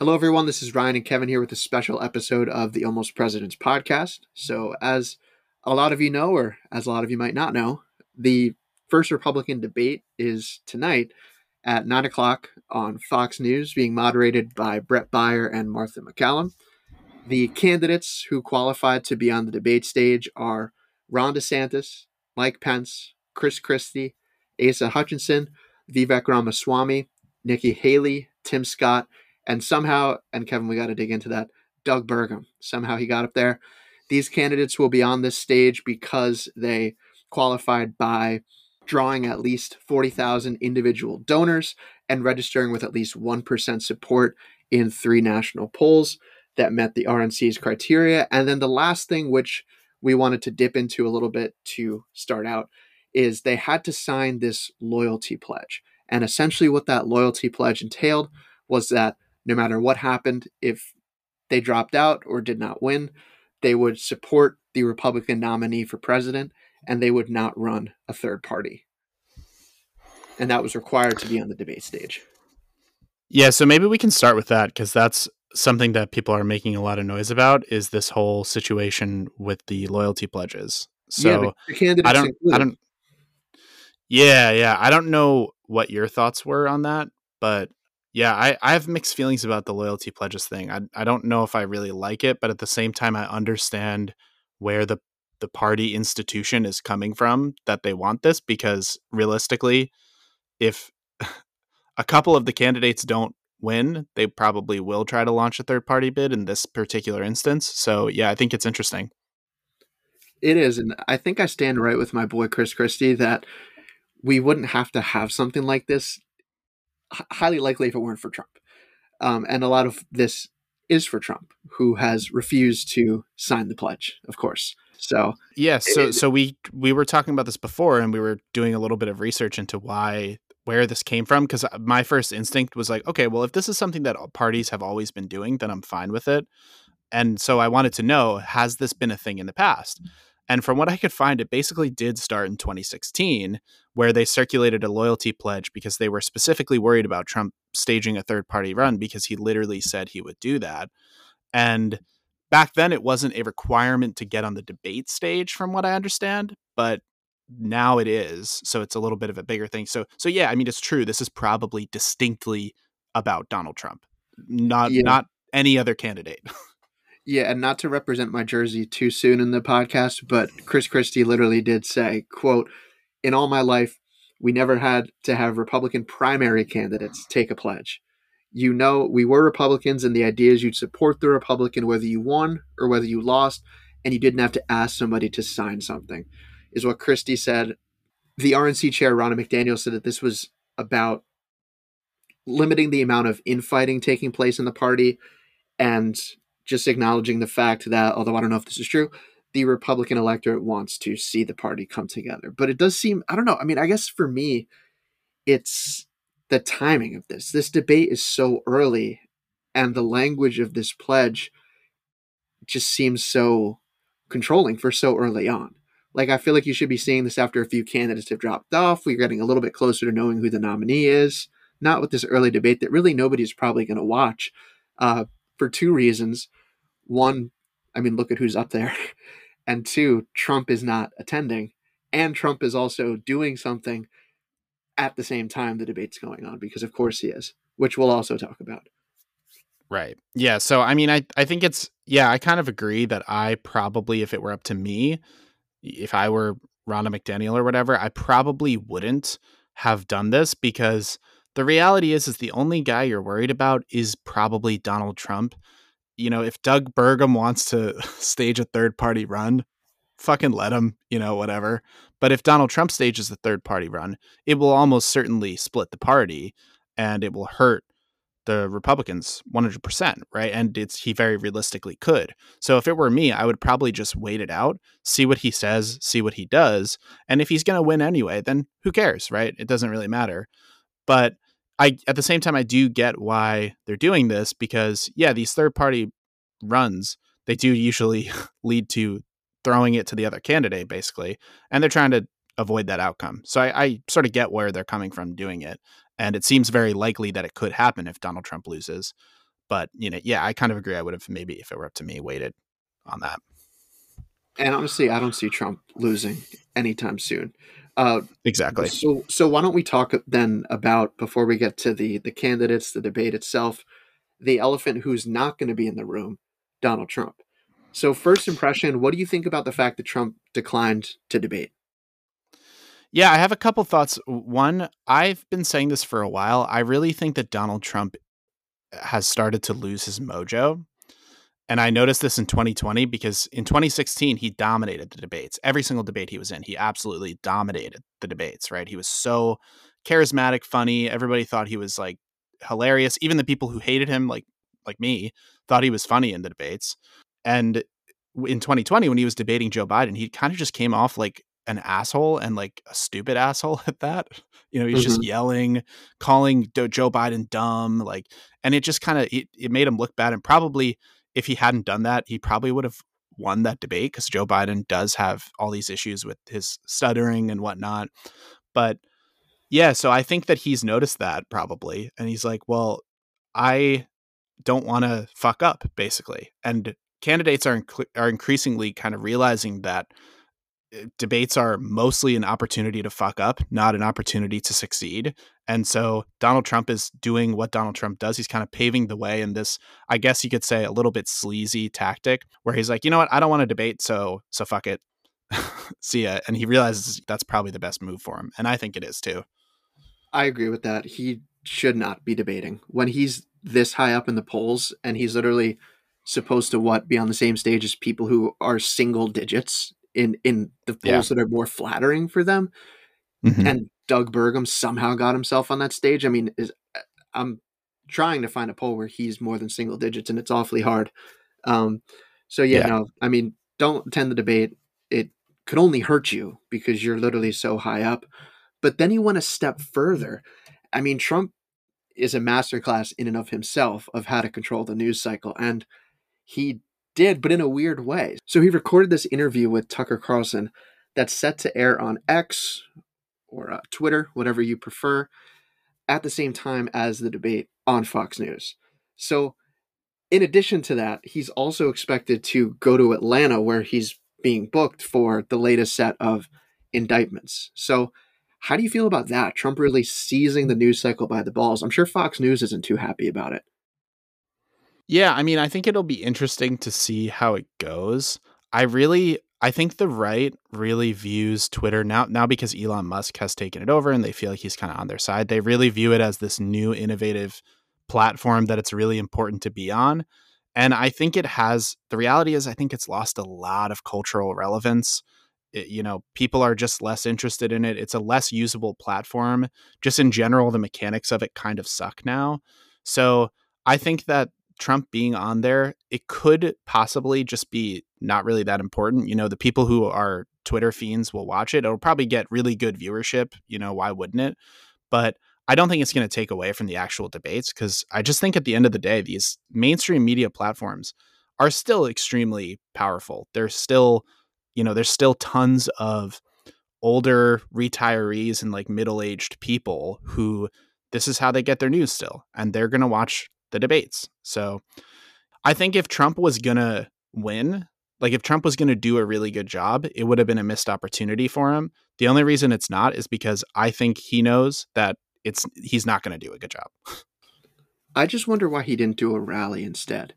Hello, everyone. This is Ryan and Kevin here with a special episode of the Almost Presidents podcast. So, as a lot of you know, or as a lot of you might not know, the first Republican debate is tonight at 9 o'clock on Fox News, being moderated by Bret Baier and Martha MacCallum. The candidates who qualified to be on the debate stage are Ron DeSantis, Mike Pence, Chris Christie, Asa Hutchinson, Vivek Ramaswamy, Nikki Haley, Tim Scott, and somehow, and Kevin, we got to dig into that, Doug Burgum. Somehow he got up there. These candidates will be on this stage because they qualified by drawing at least 40,000 individual donors and registering with at least 1% support in three national polls that met the RNC's criteria. And then the last thing, which we wanted to dip into a little bit to start out, is they had to sign this loyalty pledge. And essentially, what that loyalty pledge entailed was that no matter what happened, if they dropped out or did not win, they would support the Republican nominee for president and they would not run a third party. And that was required to be on the debate stage. Yeah, so maybe we can start with that because that's something that people are making a lot of noise about is this whole situation with the loyalty pledges. So yeah, I don't included. I don't Yeah, yeah, I don't know what your thoughts were on that, but yeah, I, I have mixed feelings about the loyalty pledges thing. I, I don't know if I really like it, but at the same time, I understand where the the party institution is coming from that they want this because realistically, if a couple of the candidates don't win, they probably will try to launch a third party bid in this particular instance. So yeah, I think it's interesting. It is, and I think I stand right with my boy Chris Christie that we wouldn't have to have something like this highly likely if it weren't for Trump. Um, and a lot of this is for Trump, who has refused to sign the pledge, of course. So yeah, so it, so we we were talking about this before, and we were doing a little bit of research into why where this came from because my first instinct was like, okay, well, if this is something that parties have always been doing, then I'm fine with it. And so I wanted to know, has this been a thing in the past? And from what I could find, it basically did start in 2016, where they circulated a loyalty pledge because they were specifically worried about Trump staging a third party run because he literally said he would do that. And back then, it wasn't a requirement to get on the debate stage, from what I understand, but now it is. So it's a little bit of a bigger thing. So, so yeah, I mean, it's true. This is probably distinctly about Donald Trump, not yeah. not any other candidate. Yeah, and not to represent my jersey too soon in the podcast, but Chris Christie literally did say, quote, in all my life, we never had to have Republican primary candidates take a pledge. You know, we were Republicans, and the idea is you'd support the Republican whether you won or whether you lost, and you didn't have to ask somebody to sign something, is what Christie said. The RNC chair, Ronna McDaniel, said that this was about limiting the amount of infighting taking place in the party and just acknowledging the fact that, although I don't know if this is true, the Republican electorate wants to see the party come together. But it does seem, I don't know. I mean, I guess for me, it's the timing of this. This debate is so early, and the language of this pledge just seems so controlling for so early on. Like, I feel like you should be seeing this after a few candidates have dropped off. We're getting a little bit closer to knowing who the nominee is, not with this early debate that really nobody's probably going to watch uh, for two reasons one, I mean, look at who's up there. And two, Trump is not attending. And Trump is also doing something at the same time the debate's going on, because of course he is, which we'll also talk about. Right. Yeah. So, I mean, I, I think it's, yeah, I kind of agree that I probably, if it were up to me, if I were Ronna McDaniel or whatever, I probably wouldn't have done this because the reality is, is the only guy you're worried about is probably Donald Trump you know, if Doug Burgum wants to stage a third party run, fucking let him, you know, whatever. But if Donald Trump stages a third party run, it will almost certainly split the party and it will hurt the Republicans 100%, right? And it's he very realistically could. So if it were me, I would probably just wait it out, see what he says, see what he does, and if he's going to win anyway, then who cares, right? It doesn't really matter. But I at the same time I do get why they're doing this because yeah, these third party runs they do usually lead to throwing it to the other candidate basically, and they're trying to avoid that outcome. So I, I sort of get where they're coming from doing it, and it seems very likely that it could happen if Donald Trump loses. But you know, yeah, I kind of agree. I would have maybe if it were up to me, waited on that. And honestly, I don't see Trump losing anytime soon. Uh, exactly. So, so why don't we talk then about before we get to the the candidates, the debate itself, the elephant who's not going to be in the room, Donald Trump. So, first impression, what do you think about the fact that Trump declined to debate? Yeah, I have a couple thoughts. One, I've been saying this for a while. I really think that Donald Trump has started to lose his mojo. And I noticed this in 2020 because in 2016, he dominated the debates. Every single debate he was in, he absolutely dominated the debates, right? He was so charismatic, funny. Everybody thought he was like hilarious. Even the people who hated him, like like me, thought he was funny in the debates. And in 2020, when he was debating Joe Biden, he kind of just came off like an asshole and like a stupid asshole at that. You know, he's mm-hmm. just yelling, calling Joe Biden dumb, like, and it just kind of it, it made him look bad. And probably if he hadn't done that, he probably would have won that debate because Joe Biden does have all these issues with his stuttering and whatnot. But yeah, so I think that he's noticed that probably, and he's like, well, I don't want to fuck up, basically. And candidates are inc- are increasingly kind of realizing that Uh, debates are mostly an opportunity to fuck up, not an opportunity to succeed. And so Donald Trump is doing what Donald Trump does. He's kind of paving the way in this, I guess you could say, a little bit sleazy tactic where he's like, you know what, I don't want to debate, so so fuck it. See ya. And he realizes that's probably the best move for him. And I think it is too. I agree with that. He should not be debating. When he's this high up in the polls and he's literally supposed to what be on the same stage as people who are single digits in in the polls yeah. that are more flattering for them. Mm-hmm. And Doug Burgum somehow got himself on that stage. I mean, is I'm trying to find a poll where he's more than single digits, and it's awfully hard. Um, so yeah, yeah, no, I mean, don't attend the debate. It could only hurt you because you're literally so high up. But then you want to step further. I mean, Trump is a masterclass in and of himself of how to control the news cycle. And he did, but in a weird way. So he recorded this interview with Tucker Carlson that's set to air on X or uh, Twitter, whatever you prefer, at the same time as the debate on Fox News. So, in addition to that, he's also expected to go to Atlanta where he's being booked for the latest set of indictments. So, how do you feel about that? Trump really seizing the news cycle by the balls. I'm sure Fox News isn't too happy about it. Yeah, I mean, I think it'll be interesting to see how it goes. I really I think the right really views Twitter now now because Elon Musk has taken it over and they feel like he's kind of on their side. They really view it as this new innovative platform that it's really important to be on. And I think it has the reality is I think it's lost a lot of cultural relevance it, you know people are just less interested in it it's a less usable platform just in general the mechanics of it kind of suck now so i think that trump being on there it could possibly just be not really that important you know the people who are twitter fiends will watch it it'll probably get really good viewership you know why wouldn't it but I don't think it's going to take away from the actual debates because I just think at the end of the day, these mainstream media platforms are still extremely powerful. They're still you know, there's still tons of older retirees and like middle-aged people who this is how they get their news still and they're going to watch the debates. So I think if Trump was going to win, like if Trump was going to do a really good job, it would have been a missed opportunity for him. The only reason it's not is because I think he knows that it's he's not going to do a good job. I just wonder why he didn't do a rally instead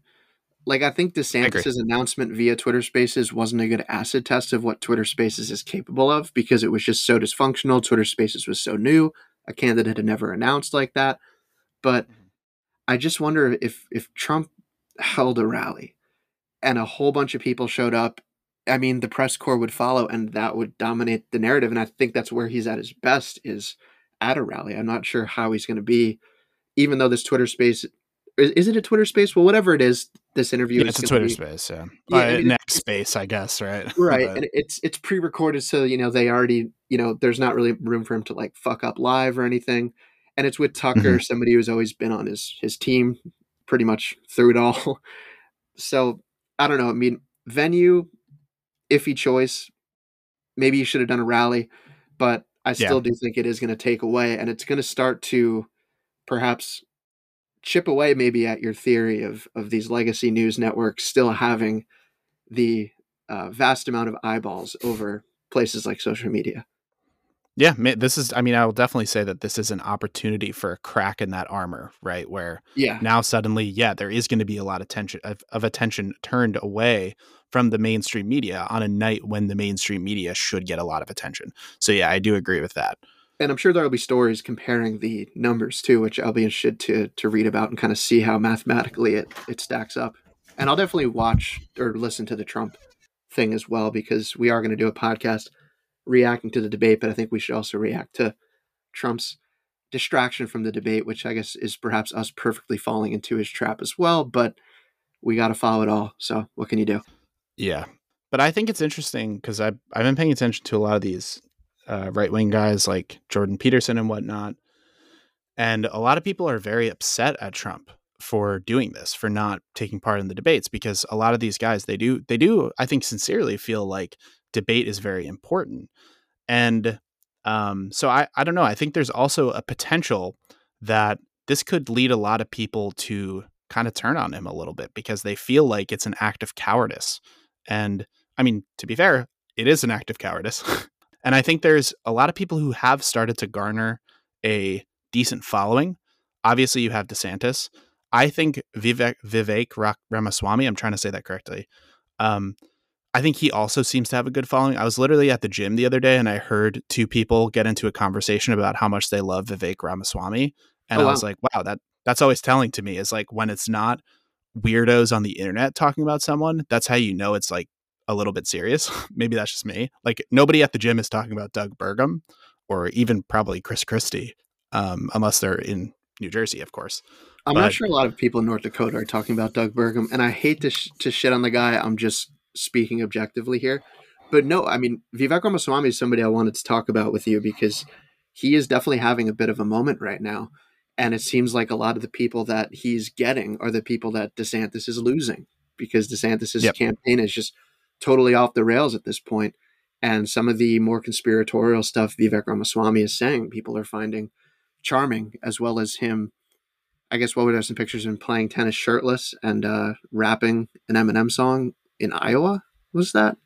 like I think DeSantis's I announcement via Twitter Spaces wasn't a good acid test of what Twitter Spaces is capable of because it was just so dysfunctional. Twitter Spaces was so new. A candidate had never announced like that. But mm-hmm. I just wonder if if Trump held a rally and a whole bunch of people showed up, I mean the press corps would follow and that would dominate the narrative. And I think that's where he's at his best is at a rally. I'm not sure how he's going to be, even though this Twitter space is, is it a Twitter space? Well, whatever it is, this interview yeah, it's a Twitter be, space, yeah, yeah uh, next space, I guess, right? Right, and it's it's pre-recorded, so you know they already, you know, there's not really room for him to like fuck up live or anything, and it's with Tucker, mm-hmm. somebody who's always been on his his team, pretty much through it all. so I don't know. I mean, venue, iffy choice. Maybe you should have done a rally, but I still yeah. do think it is going to take away, and it's going to start to perhaps chip away maybe at your theory of of these legacy news networks still having the uh, vast amount of eyeballs over places like social media. Yeah, this is. I mean, I will definitely say that this is an opportunity for a crack in that armor, right? Where yeah, now suddenly, yeah, there is going to be a lot of tension of, of attention turned away from the mainstream media on a night when the mainstream media should get a lot of attention. So yeah, I do agree with that. And I'm sure there will be stories comparing the numbers too, which I'll be interested to to read about and kind of see how mathematically it it stacks up. And I'll definitely watch or listen to the Trump thing as well because we are going to do a podcast reacting to the debate, but I think we should also react to Trump's distraction from the debate, which I guess is perhaps us perfectly falling into his trap as well. But we got to follow it all. So what can you do? Yeah, but I think it's interesting because I've I've been paying attention to a lot of these uh, right wing guys like Jordan Peterson and whatnot, and a lot of people are very upset at Trump for doing this, for not taking part in the debates, because a lot of these guys they do they do I think sincerely feel like debate is very important, and um, so I I don't know I think there's also a potential that this could lead a lot of people to kind of turn on him a little bit because they feel like it's an act of cowardice and I mean, to be fair, it is an act of cowardice. and I think there's a lot of people who have started to garner a decent following. Obviously, you have DeSantis. I think Vivek, Vivek Ramaswamy, I'm trying to say that correctly. Um, I think he also seems to have a good following. I was literally at the gym the other day and I heard two people get into a conversation about how much they love Vivek Ramaswamy. And oh, wow. I was like, wow, that that's always telling to me is like when it's not weirdos on the internet talking about someone, that's how you know it's like a little bit serious. Maybe that's just me. Like nobody at the gym is talking about Doug Burgum or even probably Chris Christie, um, unless they're in New Jersey, of course. I'm but, not sure a lot of people in North Dakota are talking about Doug Burgum, and I hate to sh- to shit on the guy. I'm just speaking objectively here, but no, I mean Vivek Ramaswamy is somebody I wanted to talk about with you because he is definitely having a bit of a moment right now. And it seems like a lot of the people that he's getting are the people that DeSantis is losing because DeSantis's yep. campaign is just totally off the rails at this point. And some of the more conspiratorial stuff Vivek Ramaswamy is saying, people are finding charming, as well as him. I guess what were have some pictures of him playing tennis shirtless and uh, rapping an Eminem song in Iowa? Was that?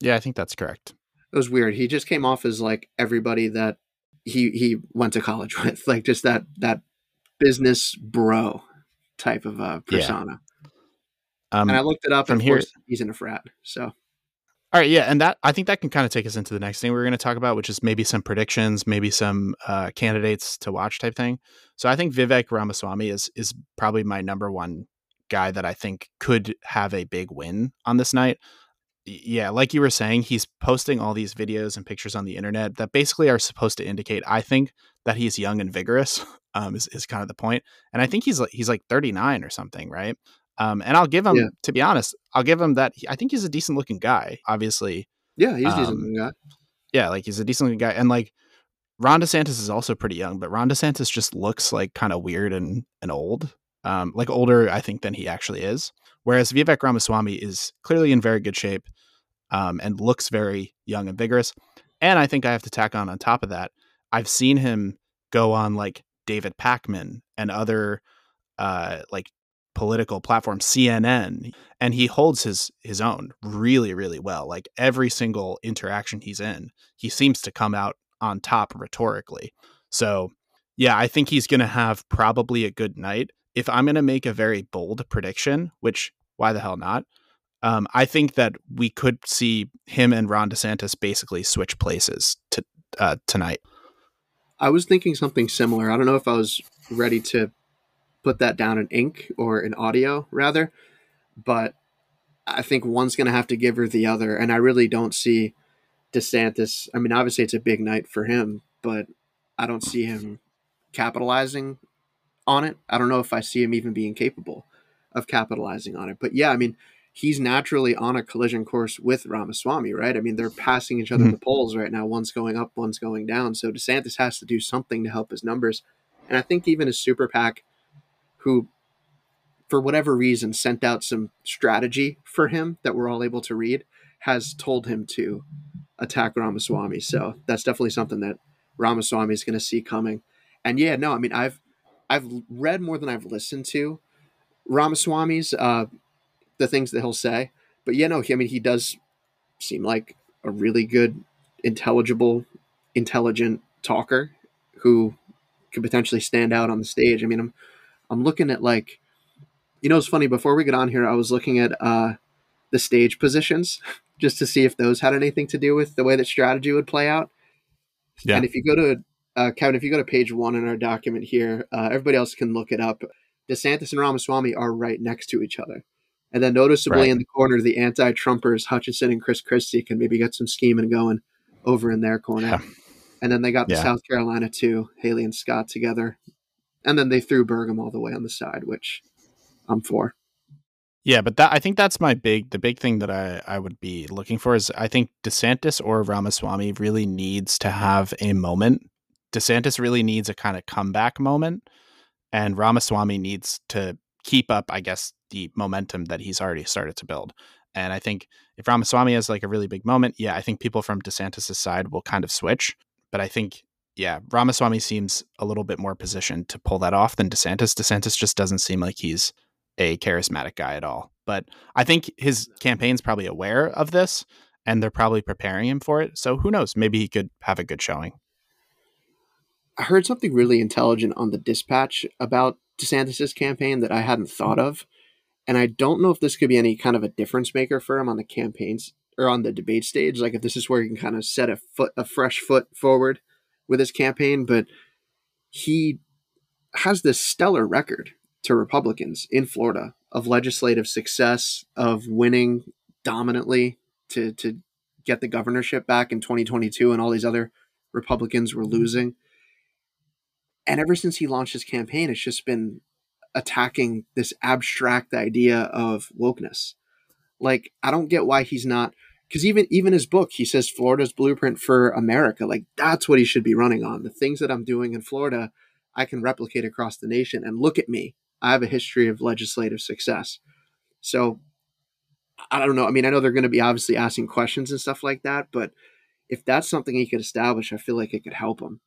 Yeah, I think that's correct. It was weird. He just came off as like everybody that he he went to college with, like just that that business bro type of uh, persona. Yeah. Um, and I looked it up, and here, he's in a frat. So, all right, yeah, and that I think that can kind of take us into the next thing we're going to talk about, which is maybe some predictions, maybe some uh, candidates to watch type thing. So, I think Vivek Ramaswamy is is probably my number one guy that I think could have a big win on this night yeah, like you were saying, he's posting all these videos and pictures on the internet that basically are supposed to indicate, I think, that he's young and vigorous. Um, is, is kind of the point. And I think he's like he's like 39 or something, right? Um, and I'll give him, yeah. to be honest, I'll give him that. I think he's a decent looking guy. Obviously, yeah, he's um, decent looking guy. Yeah, like he's a decent looking guy, and like Ron DeSantis is also pretty young, but Ron DeSantis just looks like kind of weird and and old, um, like older, I think, than he actually is. Whereas Vivek Ramaswamy is clearly in very good shape um, and looks very young and vigorous. And I think I have to tack on on top of that. I've seen him go on like David Pakman and other uh, like political platforms, CNN, and he holds his his own really really well. Like every single interaction he's in, he seems to come out on top rhetorically. So yeah, I think he's going to have probably a good night. If I'm going to make a very bold prediction, which why the hell not? Um, I think that we could see him and Ron DeSantis basically switch places to uh, tonight. I was thinking something similar. I don't know if I was ready to put that down in ink or in audio, rather, but I think one's going to have to give her the other. And I really don't see DeSantis. I mean, obviously, it's a big night for him, but I don't see him capitalizing on it. I don't know if I see him even being capable of capitalizing on it. But yeah, I mean, he's naturally on a collision course with Ramaswamy, right? I mean, they're passing each other mm-hmm. the polls right now. One's going up, one's going down. So DeSantis has to do something to help his numbers. And I think even his super PAC, who for whatever reason sent out some strategy for him that we're all able to read, has told him to attack Ramaswamy. So that's definitely something that Ramaswamy is going to see coming. And yeah, no, I mean, I've I've read more than I've listened to Ramaswamy's uh, the things that he'll say. But yeah, no, he, I mean, he does seem like a really good, intelligible, intelligent talker who could potentially stand out on the stage. I mean, I'm I'm looking at like, you know, it's funny. Before we get on here, I was looking at uh, the stage positions just to see if those had anything to do with the way that strategy would play out. Yeah. And if you go to uh, Kevin, if you go to page one in our document here, uh, everybody else can look it up. DeSantis and Ramaswamy are right next to each other. And then noticeably right. in the corner, the anti-Trumpers, Hutchinson and Chris Christie, can maybe get some scheming going over in their corner. Yeah. And then they got yeah. the South Carolina too, Haley and Scott together. And then they threw Burgum all the way on the side, which I'm for. Yeah, but that I think that's my big the big thing that I, I would be looking for is I think DeSantis or Ramaswamy really needs to have a moment. DeSantis really needs a kind of comeback moment and Ramaswamy needs to keep up, I guess, the momentum that he's already started to build. And I think if Ramaswamy has like a really big moment, yeah, I think people from DeSantis' side will kind of switch. But I think, yeah, Ramaswamy seems a little bit more positioned to pull that off than DeSantis. DeSantis just doesn't seem like he's a charismatic guy at all. But I think his campaign's probably aware of this and they're probably preparing him for it. So who knows? Maybe he could have a good showing. I heard something really intelligent on the dispatch about DeSantis's campaign that I hadn't thought of. And I don't know if this could be any kind of a difference maker for him on the campaigns or on the debate stage. Like if this is where he can kind of set a foot, a fresh foot forward with his campaign. But he has this stellar record to Republicans in Florida of legislative success, of winning dominantly to to get the governorship back in 2022, and all these other Republicans were losing. And ever since he launched his campaign, it's just been attacking this abstract idea of wokeness. Like, I don't get why he's not because even even his book, he says Florida's blueprint for America. Like that's what he should be running on. The things that I'm doing in Florida, I can replicate across the nation. And look at me. I have a history of legislative success. So I don't know. I mean, I know they're going to be obviously asking questions and stuff like that, but if that's something he could establish, I feel like it could help him.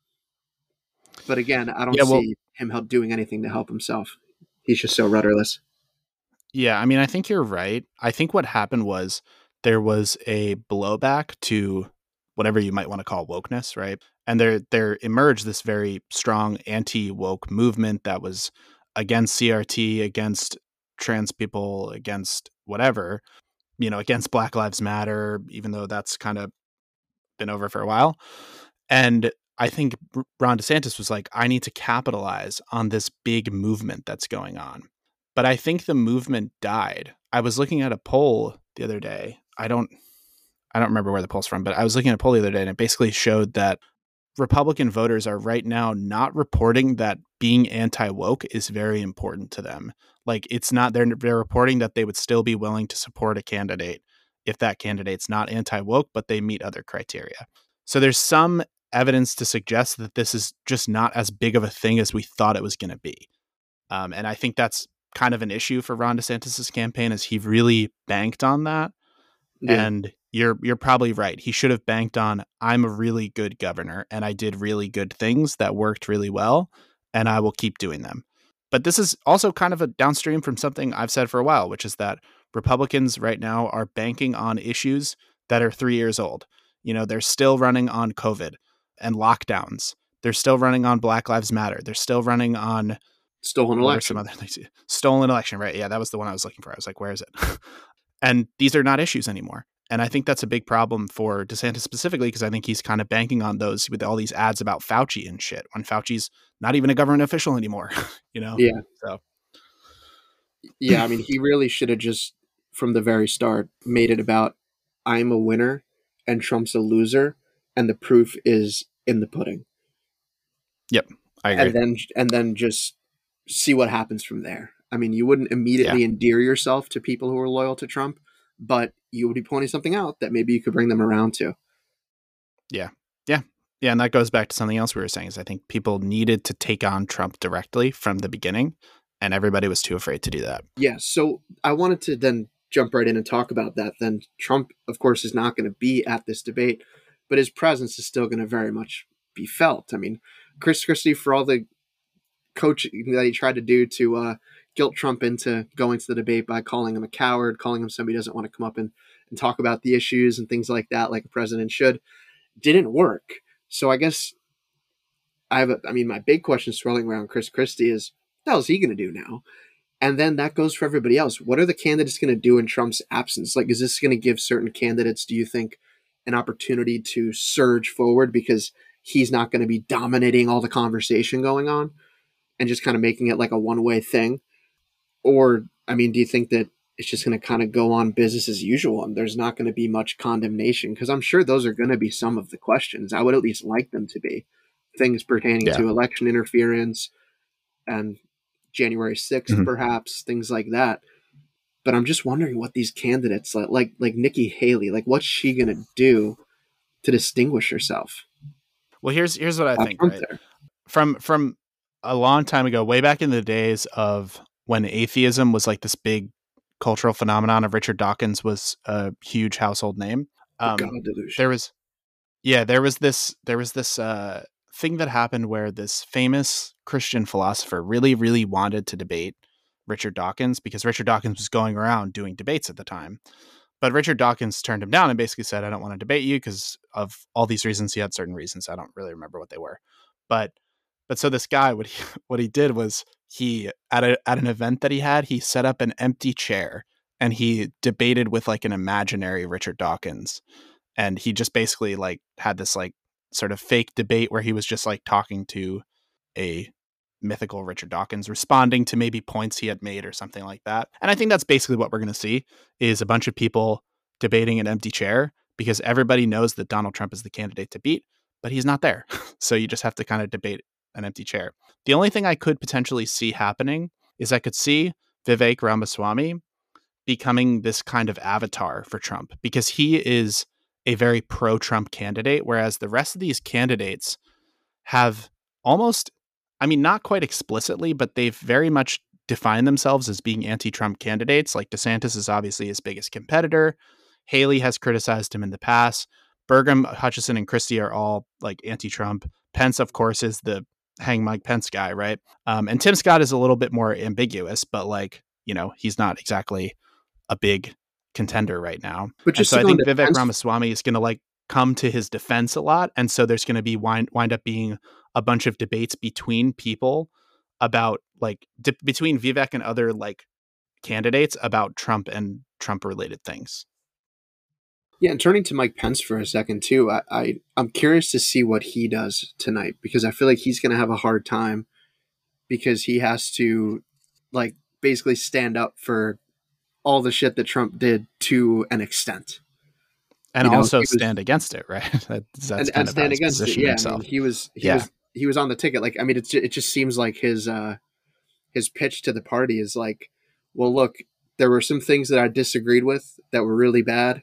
But again, I don't yeah, well, see him help doing anything to help himself. He's just so rudderless. Yeah, I mean, I think you're right. I think what happened was there was a blowback to whatever you might want to call wokeness, right? And there there emerged this very strong anti-woke movement that was against CRT, against trans people, against whatever, you know, against Black Lives Matter, even though that's kind of been over for a while. And I think Ron DeSantis was like, I need to capitalize on this big movement that's going on. But I think the movement died. I was looking at a poll the other day. I don't I don't remember where the poll's from, but I was looking at a poll the other day and it basically showed that Republican voters are right now not reporting that being anti woke is very important to them. Like it's not they're they're reporting that they would still be willing to support a candidate if that candidate's not anti woke, but they meet other criteria. So there's some evidence to suggest that this is just not as big of a thing as we thought it was going to be. Um, and I think that's kind of an issue for Ron DeSantis's campaign, is he really banked on that. Yeah. And you're you're probably right. He should have banked on I'm a really good governor and I did really good things that worked really well, and I will keep doing them. But this is also kind of a downstream from something I've said for a while, which is that Republicans right now are banking on issues that are three years old. You know, they're still running on COVID and lockdowns. They're still running on Black Lives Matter. They're still running on stolen election. Some other things. Stolen election, right? Yeah, that was the one I was looking for. I was like, where is it? and these are not issues anymore. And I think that's a big problem for DeSantis specifically because I think he's kind of banking on those with all these ads about Fauci and shit when Fauci's not even a government official anymore, you know? Yeah. So, yeah, I mean, he really should have just from the very start made it about I'm a winner and Trump's a loser and the proof is in the pudding. Yep, I agree. And then and then just see what happens from there. I mean, you wouldn't immediately yeah. endear yourself to people who are loyal to Trump, but you would be pointing something out that maybe you could bring them around to. Yeah, yeah, yeah, and that goes back to something else we were saying. Is I think people needed to take on Trump directly from the beginning, and everybody was too afraid to do that. Yeah, so I wanted to then jump right in and talk about that. Then Trump, of course, is not going to be at this debate but his presence is still going to very much be felt. I mean, Chris Christie, for all the coaching that he tried to do to uh, guilt Trump into going to the debate by calling him a coward, calling him somebody who doesn't want to come up and, and talk about the issues and things like that, like a president should, didn't work. So I guess I have a, I mean, my big question swirling around Chris Christie is, what is he going to do now? And then that goes for everybody else. What are the candidates going to do in Trump's absence? Like, is this going to give certain candidates, do you think, an opportunity to surge forward because he's not going to be dominating all the conversation going on and just kind of making it like a one way thing? Or, I mean, do you think that it's just going to kind of go on business as usual and there's not going to be much condemnation? Because I'm sure those are going to be some of the questions. I would at least like them to be things pertaining yeah. to election interference and January 6th, mm-hmm. perhaps, things like that. But I'm just wondering what these candidates like, like, like Nikki Haley, like, what's she going to do to distinguish herself? Well, here's here's what I think. Right? From from a long time ago, way back in the days of when atheism was like this big cultural phenomenon of Richard Dawkins was a huge household name. Um, there was, yeah, there was this there was this uh, thing that happened where this famous Christian philosopher really, really wanted to debate Richard Dawkins because Richard Dawkins was going around doing debates at the time. But Richard Dawkins turned him down and basically said, I don't want to debate you because of all these reasons. He had certain reasons. I don't really remember what they were. But but so this guy, what he what he did was he at a at an event that he had, he set up an empty chair and he debated with like an imaginary Richard Dawkins. And he just basically like had this like sort of fake debate where he was just like talking to a mythical Richard Dawkins responding to maybe points he had made or something like that. And I think that's basically what we're going to see is a bunch of people debating an empty chair because everybody knows that Donald Trump is the candidate to beat, but he's not there. so you just have to kind of debate an empty chair. The only thing I could potentially see happening is I could see Vivek Ramaswamy becoming this kind of avatar for Trump because he is a very pro Trump candidate, whereas the rest of these candidates have almost, I mean, not quite explicitly, but they've very much defined themselves as being anti Trump candidates. Like DeSantis is obviously his biggest competitor. Haley has criticized him in the past. Burgum, Hutchinson, and Christie are all like anti Trump. Pence, of course, is the hang Mike Pence guy, right? Um, and Tim Scott is a little bit more ambiguous, but like, you know, he's not exactly a big contender right now. But just so I think Vivek Ramaswamy is going to like come to his defense a lot, and so there's going to be wind wind up being a bunch of debates between people about like di- between Vivek and other like candidates about Trump and Trump related things. Yeah, and turning to Mike Pence for a second too, I, I I'm curious to see what he does tonight because I feel like he's going to have a hard time because he has to like basically stand up for all the shit that Trump did to an extent. And you also was, stand against it, right? that's, and, and stand against it. Yeah, I mean, he was he yeah. was he was on the ticket. Like, I mean, it it just seems like his uh his pitch to the party is like, well, look, there were some things that I disagreed with that were really bad,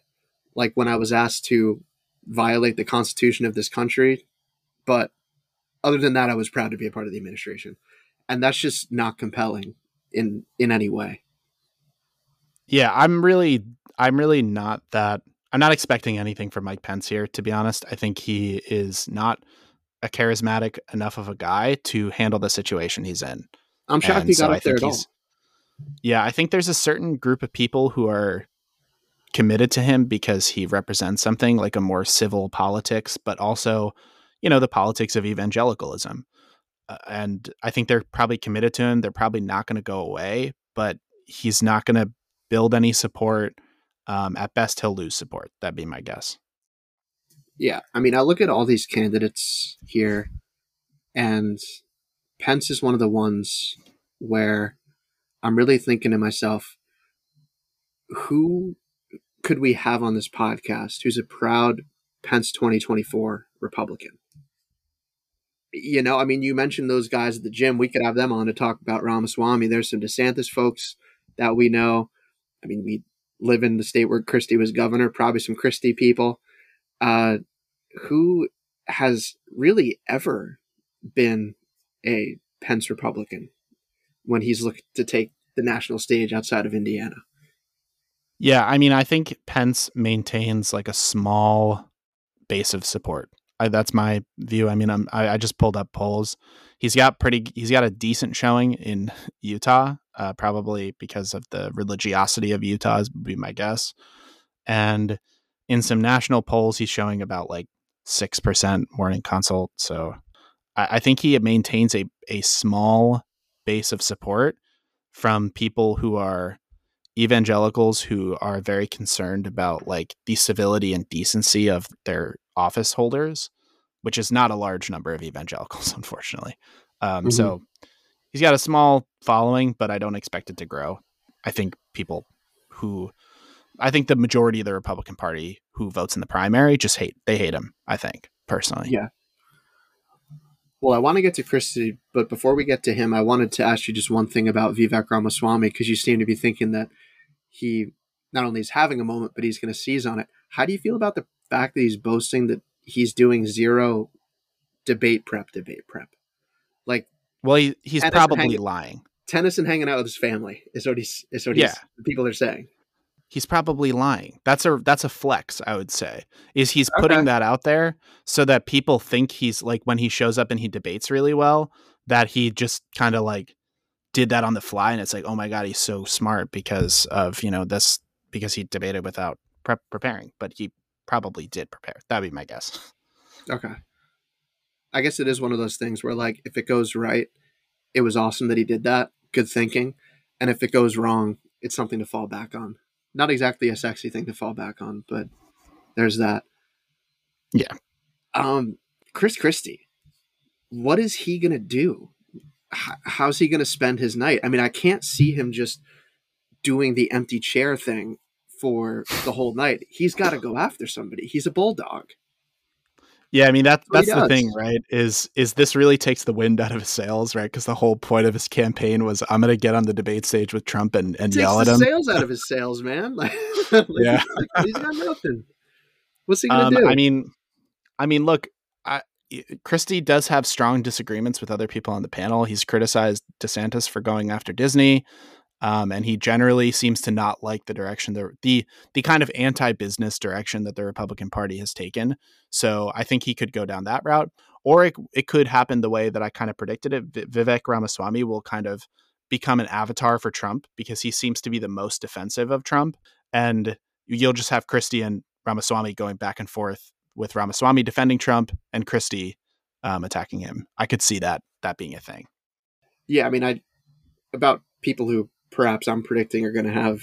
like when I was asked to violate the Constitution of this country, but other than that, I was proud to be a part of the administration, and that's just not compelling in in any way yeah, I'm really, I'm really not that. I'm not expecting anything from Mike Pence here. To be honest, I think he is not a charismatic enough of a guy to handle the situation he's in. I'm shocked and he got so up there at all. Yeah, I think there's a certain group of people who are committed to him because he represents something like a more civil politics, but also, you know, the politics of evangelicalism. Uh, and I think they're probably committed to him. They're probably not going to go away, but he's not going to build any support. Um, at best, he'll lose support. That'd be my guess. Yeah, I mean, I look at all these candidates here, and Pence is one of the ones where I'm really thinking to myself, who could we have on this podcast who's a proud Pence 2024 Republican? You know, I mean, you mentioned those guys at the gym. We could have them on to talk about Ramaswamy. There's some DeSantis folks that we know. I mean, we live in the state where Christie was governor, probably some Christie people. Uh, who has really ever been a Pence Republican when he's looked to take the national stage outside of Indiana? Yeah, I mean, I think Pence maintains like a small base of support. I, that's my view. I mean, I'm, I, I just pulled up polls. He's got pretty. He's got a decent showing in Utah, uh, probably because of the religiosity of Utah, would be my guess. And in some national polls, he's showing about like six percent morning consult. So I, I think he maintains a a small base of support from people who are evangelicals who are very concerned about like the civility and decency of their office holders, which is not a large number of evangelicals, unfortunately. Um, mm-hmm. So he's got a small following, but I don't expect it to grow. I think people who, I think the majority of the Republican Party who votes in the primary just hate, they hate him, I think, personally. Yeah. Well, I want to get to Christie, but before we get to him, I wanted to ask you just one thing about Vivek Ramaswamy because you seem to be thinking that he not only is having a moment, but he's going to seize on it. How do you feel about the fact that he's boasting that he's doing zero debate prep, debate prep? Like, well, he, he's probably hanging, lying. Tennyson hanging out with his family is what he's is what yeah. people are saying. He's probably lying. That's a that's a flex, I would say. Is he's putting okay. that out there so that people think he's like when he shows up and he debates really well, that he just kind of like did that on the fly and it's like oh my god he's so smart because of you know this because he debated without prep preparing but he probably did prepare that'd be my guess okay i guess it is one of those things where like if it goes right it was awesome that he did that good thinking and if it goes wrong it's something to fall back on not exactly a sexy thing to fall back on but there's that yeah um chris christie what is he gonna do how's he going to spend his night? I mean, I can't see him just doing the empty chair thing for the whole night. He's got to go after somebody. He's a bulldog. Yeah, I mean that that's the thing, right? Is is this really takes the wind out of his sails, right? Because the whole point of his campaign was I'm going to get on the debate stage with Trump and, and yell at him. Sails out of his sails, man. like, yeah, he's got nothing. What's he going to um, do? I mean, I mean, look, Christie does have strong disagreements with other people on the panel. He's criticized DeSantis for going after Disney, um, and he generally seems to not like the direction the the the kind of anti-business direction that the Republican Party has taken. So I think he could go down that route, or it, it could happen the way that I kind of predicted it. Vivek Ramaswamy will kind of become an avatar for Trump because he seems to be the most defensive of Trump, and you'll just have Christie and Ramaswamy going back and forth with Ramaswamy defending Trump and Christie um, attacking him. I could see that that being a thing. Yeah, I mean, I about people who perhaps I'm predicting are going to have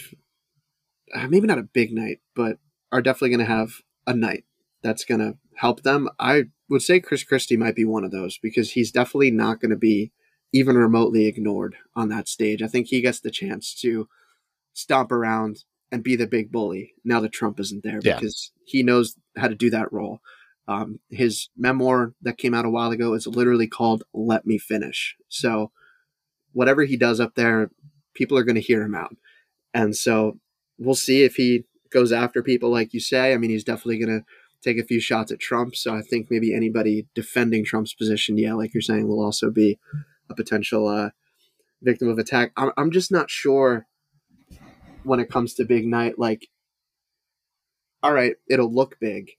uh, maybe not a big night, but are definitely going to have a night that's going to help them. I would say Chris Christie might be one of those because he's definitely not going to be even remotely ignored on that stage. I think he gets the chance to stomp around and be the big bully now that Trump isn't there yeah. because he knows how to do that role. Um, his memoir that came out a while ago is literally called Let Me Finish. So, whatever he does up there, people are going to hear him out. And so, we'll see if he goes after people like you say. I mean, he's definitely going to take a few shots at Trump. So, I think maybe anybody defending Trump's position, yeah, like you're saying, will also be a potential uh, victim of attack. I'm, I'm just not sure when it comes to big night like all right it'll look big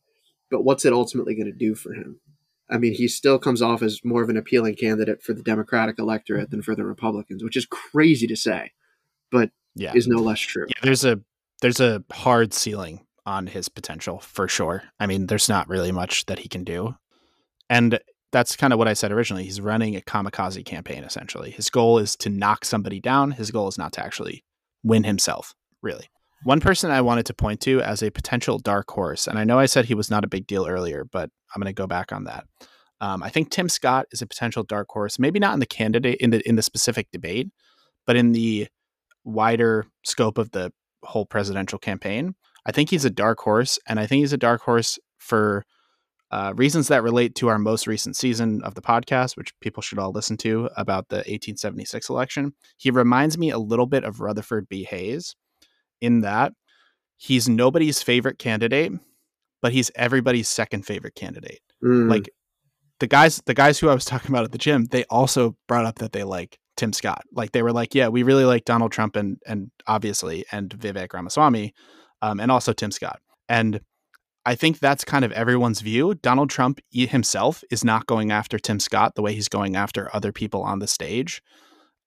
but what's it ultimately going to do for him i mean he still comes off as more of an appealing candidate for the democratic electorate than for the republicans which is crazy to say but yeah. is no less true yeah, there's a there's a hard ceiling on his potential for sure i mean there's not really much that he can do and that's kind of what I said originally. He's running a kamikaze campaign essentially. His goal is to knock somebody down. His goal is not to actually win himself, really. One person I wanted to point to as a potential dark horse, and I know I said he was not a big deal earlier, but I'm going to go back on that. Um, I think Tim Scott is a potential dark horse, maybe not in the candidate in the in the specific debate, but in the wider scope of the whole presidential campaign. I think he's a dark horse, and I think he's a dark horse for uh, reasons that relate to our most recent season of the podcast, which people should all listen to about the 1876 election. He reminds me a little bit of Rutherford B. Hayes in that he's nobody's favorite candidate, but he's everybody's second favorite candidate. Mm. Like the guys, the guys who I was talking about at the gym, they also brought up that they like Tim Scott. Like they were like, yeah, we really like Donald Trump and and obviously and Vivek Ramaswamy, um, and also Tim Scott. And I think that's kind of everyone's view. Donald Trump himself is not going after Tim Scott the way he's going after other people on the stage,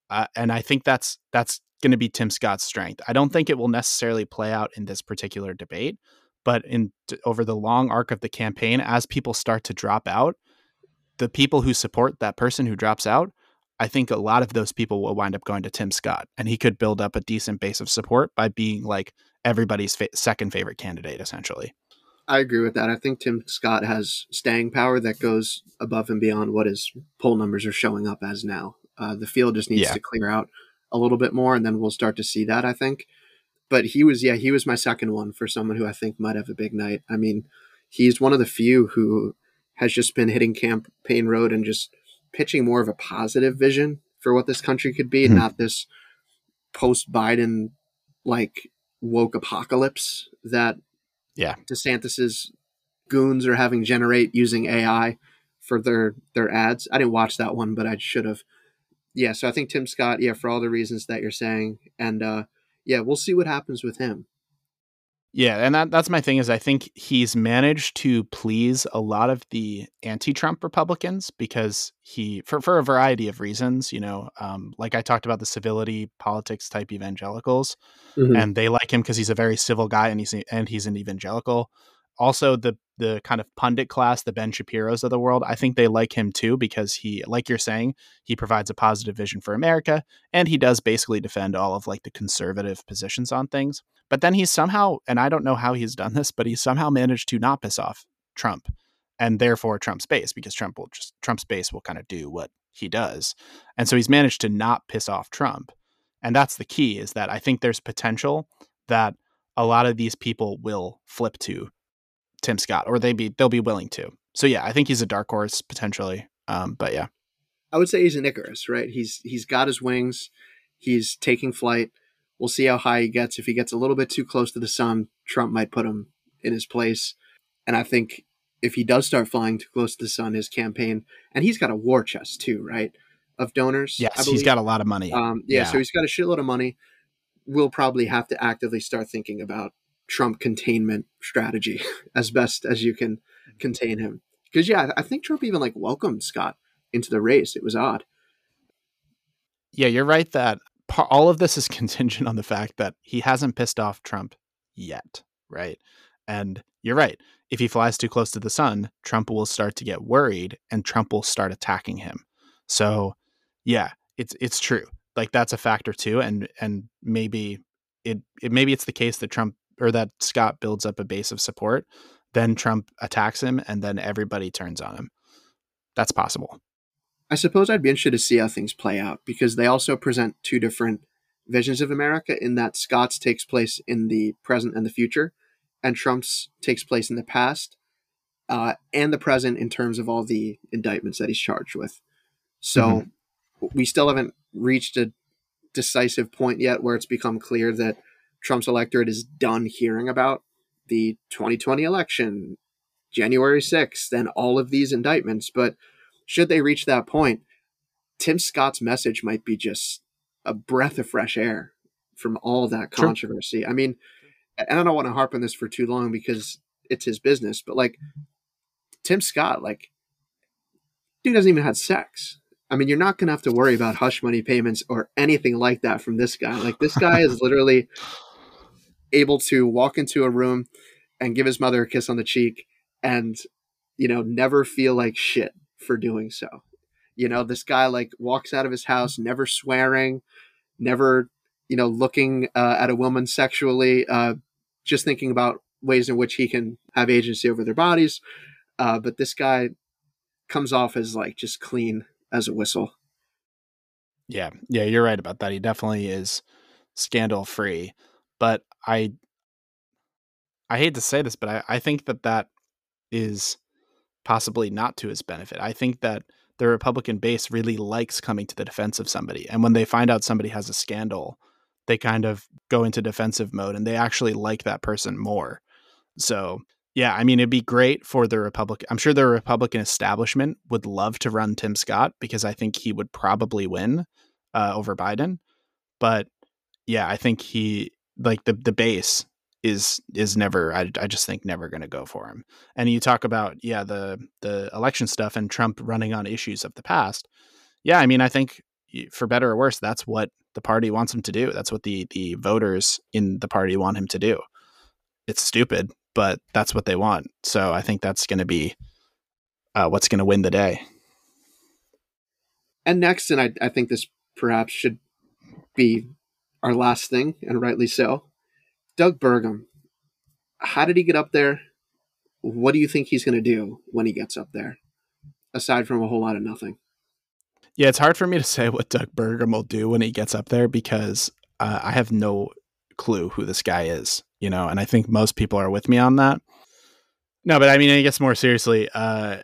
uh, and I think that's that's going to be Tim Scott's strength. I don't think it will necessarily play out in this particular debate, but in over the long arc of the campaign, as people start to drop out, the people who support that person who drops out, I think a lot of those people will wind up going to Tim Scott, and he could build up a decent base of support by being like everybody's fa- second favorite candidate, essentially. I agree with that. I think Tim Scott has staying power that goes above and beyond what his poll numbers are showing up as now. Uh, the field just needs yeah. to clear out a little bit more, and then we'll start to see that. I think. But he was, yeah, he was my second one for someone who I think might have a big night. I mean, he's one of the few who has just been hitting campaign road and just pitching more of a positive vision for what this country could be, mm-hmm. not this post Biden like woke apocalypse that yeah DeSantis's goons are having generate using AI for their their ads. I didn't watch that one, but I should have. Yeah, so I think Tim Scott, yeah, for all the reasons that you're saying, and uh, yeah, we'll see what happens with him. Yeah, and that that's my thing is I think he's managed to please a lot of the anti-Trump Republicans because he for for a variety of reasons, you know, um, like I talked about the civility politics type evangelicals, mm-hmm. and they like him because he's a very civil guy and he's and he's an evangelical. Also, the the kind of pundit class, the Ben Shapiro's of the world, I think they like him too because he, like you're saying, he provides a positive vision for America, and he does basically defend all of like the conservative positions on things. But then he's somehow, and I don't know how he's done this, but he's somehow managed to not piss off Trump and therefore Trump's base because Trump will just, Trump's base will kind of do what he does. And so he's managed to not piss off Trump. And that's the key is that I think there's potential that a lot of these people will flip to Tim Scott or they be they'll be willing to. So yeah, I think he's a dark horse potentially. Um, but yeah. I would say he's an Icarus, right? He's he's got his wings. He's taking flight. We'll see how high he gets. If he gets a little bit too close to the sun, Trump might put him in his place. And I think if he does start flying too close to the sun, his campaign, and he's got a war chest too, right? Of donors. Yes, he's got a lot of money. Um, yeah, yeah, so he's got a shitload of money. We'll probably have to actively start thinking about Trump containment strategy as best as you can contain him. Because yeah, I think Trump even like welcomed Scott into the race. It was odd. Yeah, you're right that all of this is contingent on the fact that he hasn't pissed off Trump yet, right? And you're right. If he flies too close to the sun, Trump will start to get worried and Trump will start attacking him. So, yeah, it's it's true. Like that's a factor too and and maybe it, it maybe it's the case that Trump or that Scott builds up a base of support, then Trump attacks him and then everybody turns on him. That's possible. I suppose I'd be interested to see how things play out because they also present two different visions of America in that Scott's takes place in the present and the future, and Trump's takes place in the past uh, and the present in terms of all the indictments that he's charged with. So mm-hmm. we still haven't reached a decisive point yet where it's become clear that Trump's electorate is done hearing about the 2020 election, January 6th, and all of these indictments. But should they reach that point, Tim Scott's message might be just a breath of fresh air from all that controversy. I mean, and I don't want to harp on this for too long because it's his business, but like Tim Scott, like, dude hasn't even had sex. I mean, you're not going to have to worry about hush money payments or anything like that from this guy. Like, this guy is literally able to walk into a room and give his mother a kiss on the cheek and, you know, never feel like shit for doing so. You know, this guy like walks out of his house, never swearing, never, you know, looking uh, at a woman sexually, uh, just thinking about ways in which he can have agency over their bodies. Uh, but this guy comes off as like just clean as a whistle. Yeah, yeah, you're right about that. He definitely is scandal free. But I, I hate to say this, but I, I think that that is possibly not to his benefit. I think that the Republican base really likes coming to the defense of somebody. And when they find out somebody has a scandal, they kind of go into defensive mode and they actually like that person more. So, yeah, I mean, it'd be great for the Republican. I'm sure the Republican establishment would love to run Tim Scott because I think he would probably win uh, over Biden. But yeah, I think he, like the, the base is is never I, I just think never going to go for him. And you talk about yeah the the election stuff and Trump running on issues of the past. Yeah, I mean I think for better or worse that's what the party wants him to do. That's what the the voters in the party want him to do. It's stupid, but that's what they want. So I think that's going to be uh, what's going to win the day. And next, and I, I think this perhaps should be our last thing, and rightly so. Doug Burgum, how did he get up there? What do you think he's going to do when he gets up there, aside from a whole lot of nothing? Yeah, it's hard for me to say what Doug Burgum will do when he gets up there because uh, I have no clue who this guy is, you know, and I think most people are with me on that. No, but I mean, I guess more seriously, uh,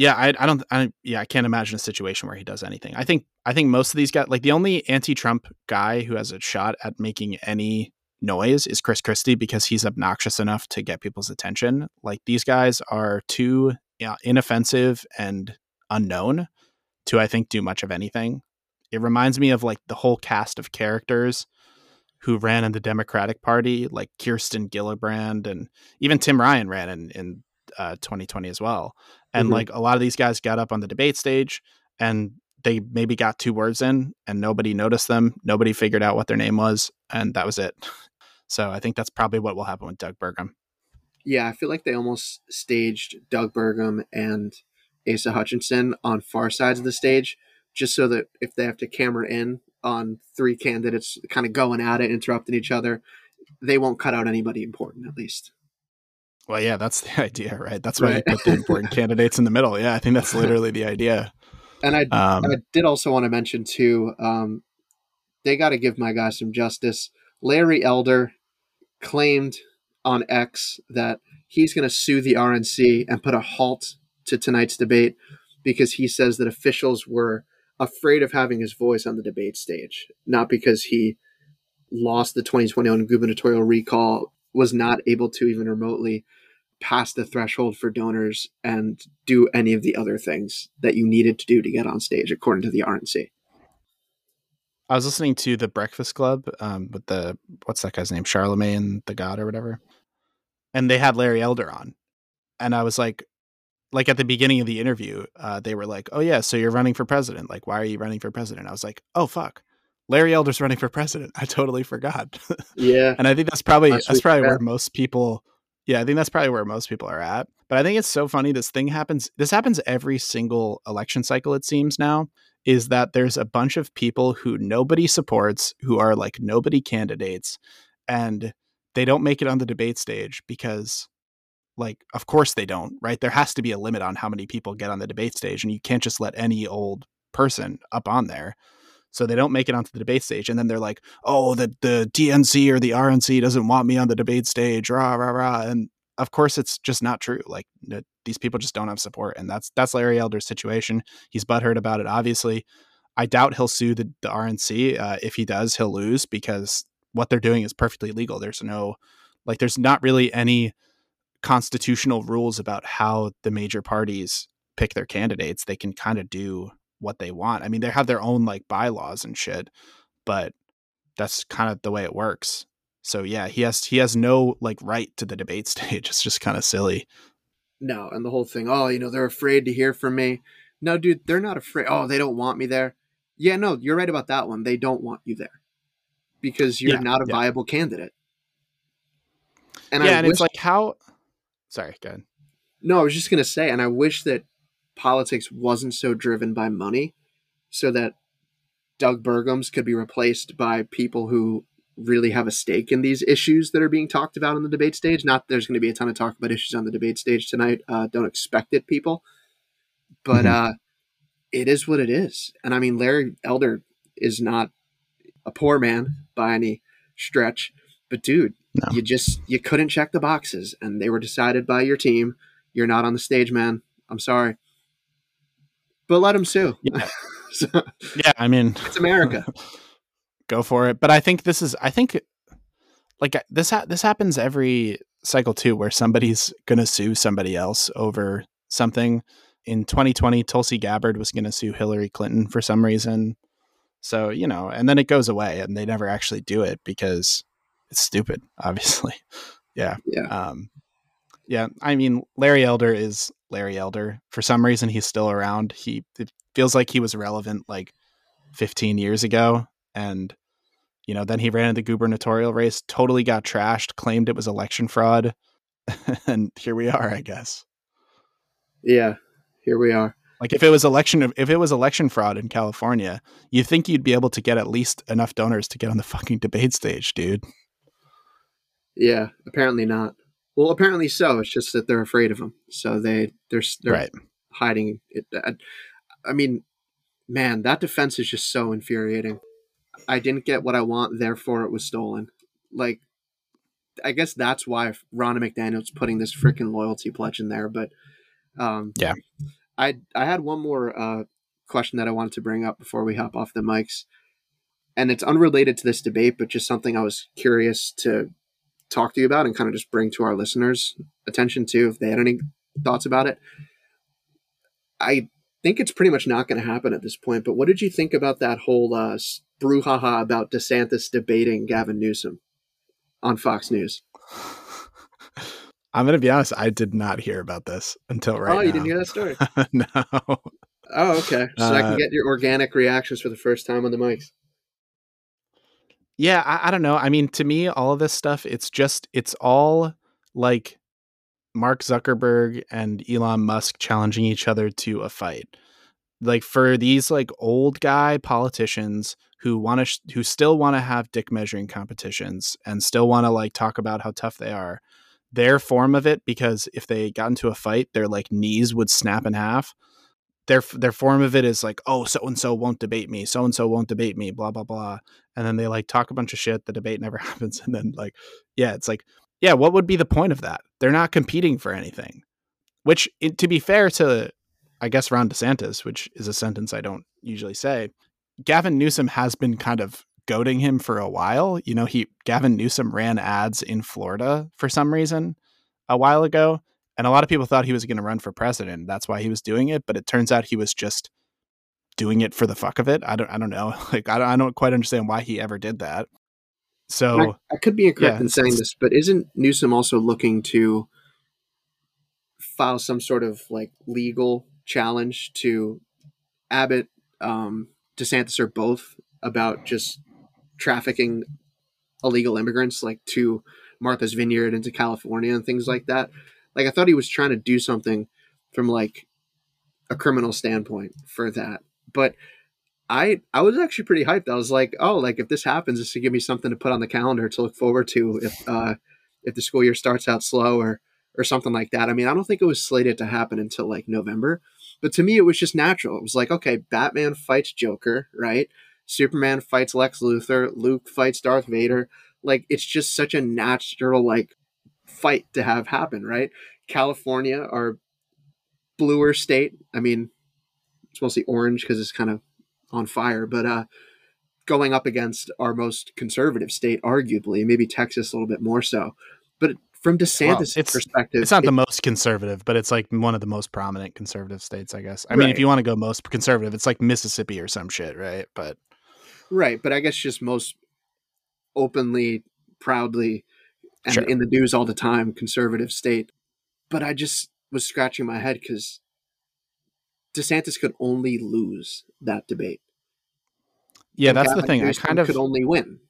yeah, I, I don't, I, yeah, I can't imagine a situation where he does anything. I think, I think most of these guys, like the only anti-Trump guy who has a shot at making any noise is Chris Christie because he's obnoxious enough to get people's attention. Like these guys are too yeah, inoffensive and unknown to, I think, do much of anything. It reminds me of like the whole cast of characters who ran in the Democratic Party, like Kirsten Gillibrand and even Tim Ryan ran in, in uh, 2020 as well. And mm-hmm. like a lot of these guys got up on the debate stage and they maybe got two words in and nobody noticed them. Nobody figured out what their name was. And that was it. So I think that's probably what will happen with Doug Burgum. Yeah, I feel like they almost staged Doug Burgum and Asa Hutchinson on far sides of the stage just so that if they have to camera in on three candidates kind of going at it, interrupting each other, they won't cut out anybody important at least. Well, yeah, that's the idea, right? That's why right. you put the important candidates in the middle. Yeah, I think that's literally the idea. And I, um, I did also want to mention too, um, they got to give my guy some justice. Larry Elder claimed on X that he's going to sue the RNC and put a halt to tonight's debate because he says that officials were afraid of having his voice on the debate stage, not because he lost the 2021 gubernatorial recall, was not able to even remotely pass the threshold for donors and do any of the other things that you needed to do to get on stage, according to the RNC. I was listening to the Breakfast Club um, with the what's that guy's name, Charlemagne the God or whatever, and they had Larry Elder on, and I was like, like at the beginning of the interview, uh, they were like, "Oh yeah, so you're running for president? Like, why are you running for president?" I was like, "Oh fuck, Larry Elder's running for president. I totally forgot." Yeah, and I think that's probably that's probably where most people yeah, I think that's probably where most people are at. But I think it's so funny. This thing happens. This happens every single election cycle, it seems now, is that there's a bunch of people who nobody supports, who are like nobody candidates, and they don't make it on the debate stage because, like, of course they don't, right? There has to be a limit on how many people get on the debate stage, and you can't just let any old person up on there. So they don't make it onto the debate stage. And then they're like, oh, the, the DNC or the RNC doesn't want me on the debate stage, rah, rah, rah. And of course, it's just not true. Like these people just don't have support. And that's, that's Larry Elder's situation. He's butthurt about it, obviously. I doubt he'll sue the, the RNC. Uh, if he does, he'll lose because what they're doing is perfectly legal. There's no, like, there's not really any constitutional rules about how the major parties pick their candidates. They can kind of do what they want. I mean, they have their own like bylaws and shit, but that's kind of the way it works. So yeah, he has he has no like right to the debate stage. It's just kind of silly. No, and the whole thing, oh, you know, they're afraid to hear from me. No, dude, they're not afraid. Oh, they don't want me there. Yeah, no, you're right about that one. They don't want you there because you're yeah, not a yeah. viable candidate. And yeah, I and wish... it's like how. Sorry, go ahead. No, I was just gonna say, and I wish that politics wasn't so driven by money so that Doug Burgums could be replaced by people who really have a stake in these issues that are being talked about on the debate stage. Not there's going to be a ton of talk about issues on the debate stage tonight. Uh, don't expect it, people. But mm-hmm. uh, it is what it is. And I mean, Larry Elder is not a poor man by any stretch. But dude, no. you just you couldn't check the boxes, and they were decided by your team. You're not on the stage, man. I'm sorry but let him sue. Yeah, so, yeah I mean, it's America. go for it. But I think this is, I think, like uh, this. Ha- this happens every cycle too, where somebody's gonna sue somebody else over something. In 2020, Tulsi Gabbard was gonna sue Hillary Clinton for some reason. So you know, and then it goes away, and they never actually do it because it's stupid, obviously. Yeah. Yeah. Um, yeah. I mean, Larry Elder is Larry Elder. For some reason, he's still around. He it feels like he was relevant like 15 years ago, and you know, then he ran in the gubernatorial race, totally got trashed, claimed it was election fraud, and here we are, I guess. Yeah, here we are. Like if it was election if it was election fraud in California, you think you'd be able to get at least enough donors to get on the fucking debate stage, dude. Yeah, apparently not. Well, apparently so. It's just that they're afraid of him, so they they're they're Right. hiding it. I, I mean, man, that defense is just so infuriating. I didn't get what I want, therefore it was stolen. Like, I guess that's why Ronna McDaniel's putting this freaking loyalty pledge in there. But, um, Yeah. I I had one more uh, question that I wanted to bring up before we hop off the mics, and it's unrelated to this debate, but just something I was curious to talk to you about and kind of just bring to our listeners' attention to if they had any thoughts about it. I think it's pretty much not going to happen at this point. But what did you think about that whole uh, brouhaha about DeSantis debating Gavin Newsom on Fox News? I'm gonna be honest, I did not hear about this until right oh, you now. didn't hear that story? no. Oh, okay. So I can Uh, get your organic reactions for the first time on the mics. Yeah, I, I don't know. I mean, to me, all of this stuff, it's just, it's all like Mark Zuckerberg and Elon Musk challenging each other to a fight. Like for these like old guy politicians who want to, sh- who still want to have dick measuring competitions and still want to like talk about how tough they are. Their form of it, because if they got into a fight, their like knees would snap in half. Their their form of it is like, oh, so and so won't debate me, so and so won't debate me, blah blah blah and then they like talk a bunch of shit the debate never happens and then like yeah it's like yeah what would be the point of that? They're not competing for anything. Which it, to be fair to i guess ron desantis which is a sentence i don't usually say gavin newsom has been kind of goading him for a while. You know he gavin newsom ran ads in florida for some reason a while ago and a lot of people thought he was going to run for president. That's why he was doing it but it turns out he was just doing it for the fuck of it. I don't I don't know. Like I don't, I don't quite understand why he ever did that. So I, I could be incorrect yeah, in saying this, but isn't Newsom also looking to file some sort of like legal challenge to Abbott, um, DeSantis, or both about just trafficking illegal immigrants like to Martha's Vineyard and into California and things like that? Like I thought he was trying to do something from like a criminal standpoint for that, but I I was actually pretty hyped. I was like, oh, like if this happens, this should give me something to put on the calendar to look forward to if uh, if the school year starts out slow or or something like that. I mean, I don't think it was slated to happen until like November, but to me, it was just natural. It was like, okay, Batman fights Joker, right? Superman fights Lex Luthor. Luke fights Darth Vader. Like it's just such a natural like fight to have happen, right? California, our bluer state. I mean, it's mostly orange because it's kind of on fire, but uh, going up against our most conservative state, arguably, maybe Texas a little bit more so. But from DeSantis' it's- perspective, it's not it- the most conservative, but it's like one of the most prominent conservative states, I guess. I mean, if you want to go most conservative, it's like Mississippi or some shit, right? But right. But I guess just most openly, proudly, and Sure. in the news all the time, conservative state. But I just was scratching my head because DeSantis could only lose that debate. yeah, And that's the Gavin thing. I kind of could only win.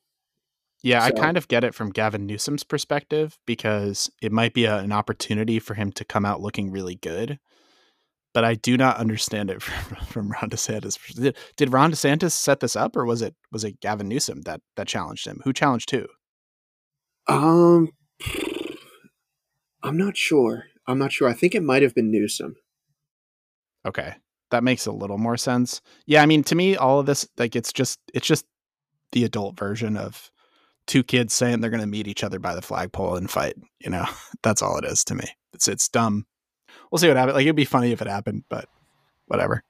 Yeah, I kind of get it from Gavin Newsom's perspective because it might be a, an opportunity for him to come out looking really good. But I do not understand it from, from Ron DeSantis. Did, did Ron DeSantis set this up, or was it was it Gavin Newsom that that challenged him? Who challenged who? Um, I'm not sure. I'm not sure. I think it might have been Newsom. Okay, that makes a little more sense. Yeah, I mean, to me, all of this like it's just it's just the adult version of two kids saying they're going to meet each other by the flagpole and fight. You know, that's all it is to me. It's it's dumb. We'll see what happens. Like it'd be funny if it happened, but whatever.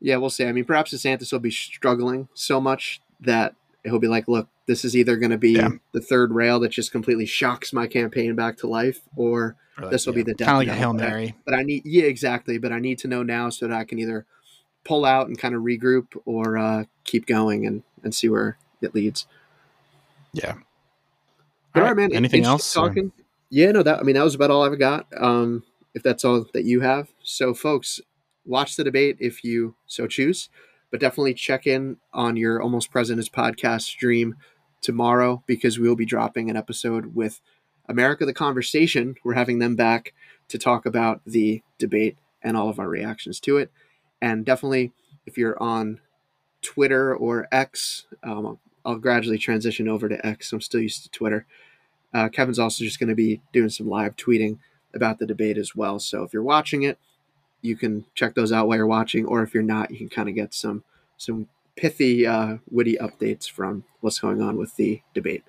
Yeah, we'll see. I mean, perhaps the DeSantis will be struggling so much that he'll be like, look, this is either going to be Yeah. the third rail that just completely shocks my campaign back to life, or Or like, This will be the kind of like a hail knell, but I- mary. but I need, yeah, exactly. But I need to know now so that I can either pull out and kind of regroup or uh, keep going and, and see where it leads. Yeah. All All right, man. Anything interesting else? or- Talking. yeah, no, that I mean that was about all I've got. Um, if that's all that you have, so folks, watch the debate if you so choose, but definitely check in on your Almost Presidents podcast stream tomorrow because we will be dropping an episode with America the Conversation. We're having them back to talk about the debate and all of our reactions to it. And definitely, if you're on Twitter or X, um, I'll gradually transition over to X. I'm still used to Twitter. Uh, Kevin's also just going to be doing some live tweeting about the debate as well. So if you're watching it, you can check those out while you're watching, or if you're not, you can kind of get some some pithy, uh, witty updates from what's going on with the debate.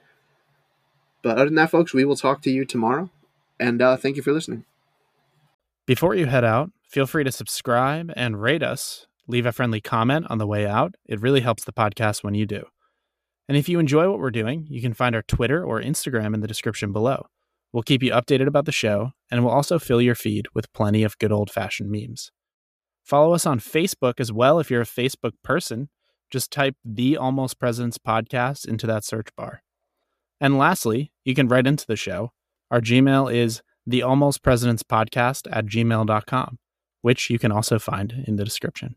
But other than that, folks, we will talk to you tomorrow, and uh, thank you for listening. Before you head out, feel free to subscribe and rate us. Leave a friendly comment on the way out. It really helps the podcast when you do. And if you enjoy what we're doing, you can find our Twitter or Instagram in the description below. We'll keep you updated about the show, and we'll also fill your feed with plenty of good old fashioned memes. Follow us on Facebook as well if you're a Facebook person. Just type the Almost Presidents podcast into that search bar. And lastly, you can write into the show. Our Gmail is the Almost Presidents podcast at gmail.com, which you can also find in the description.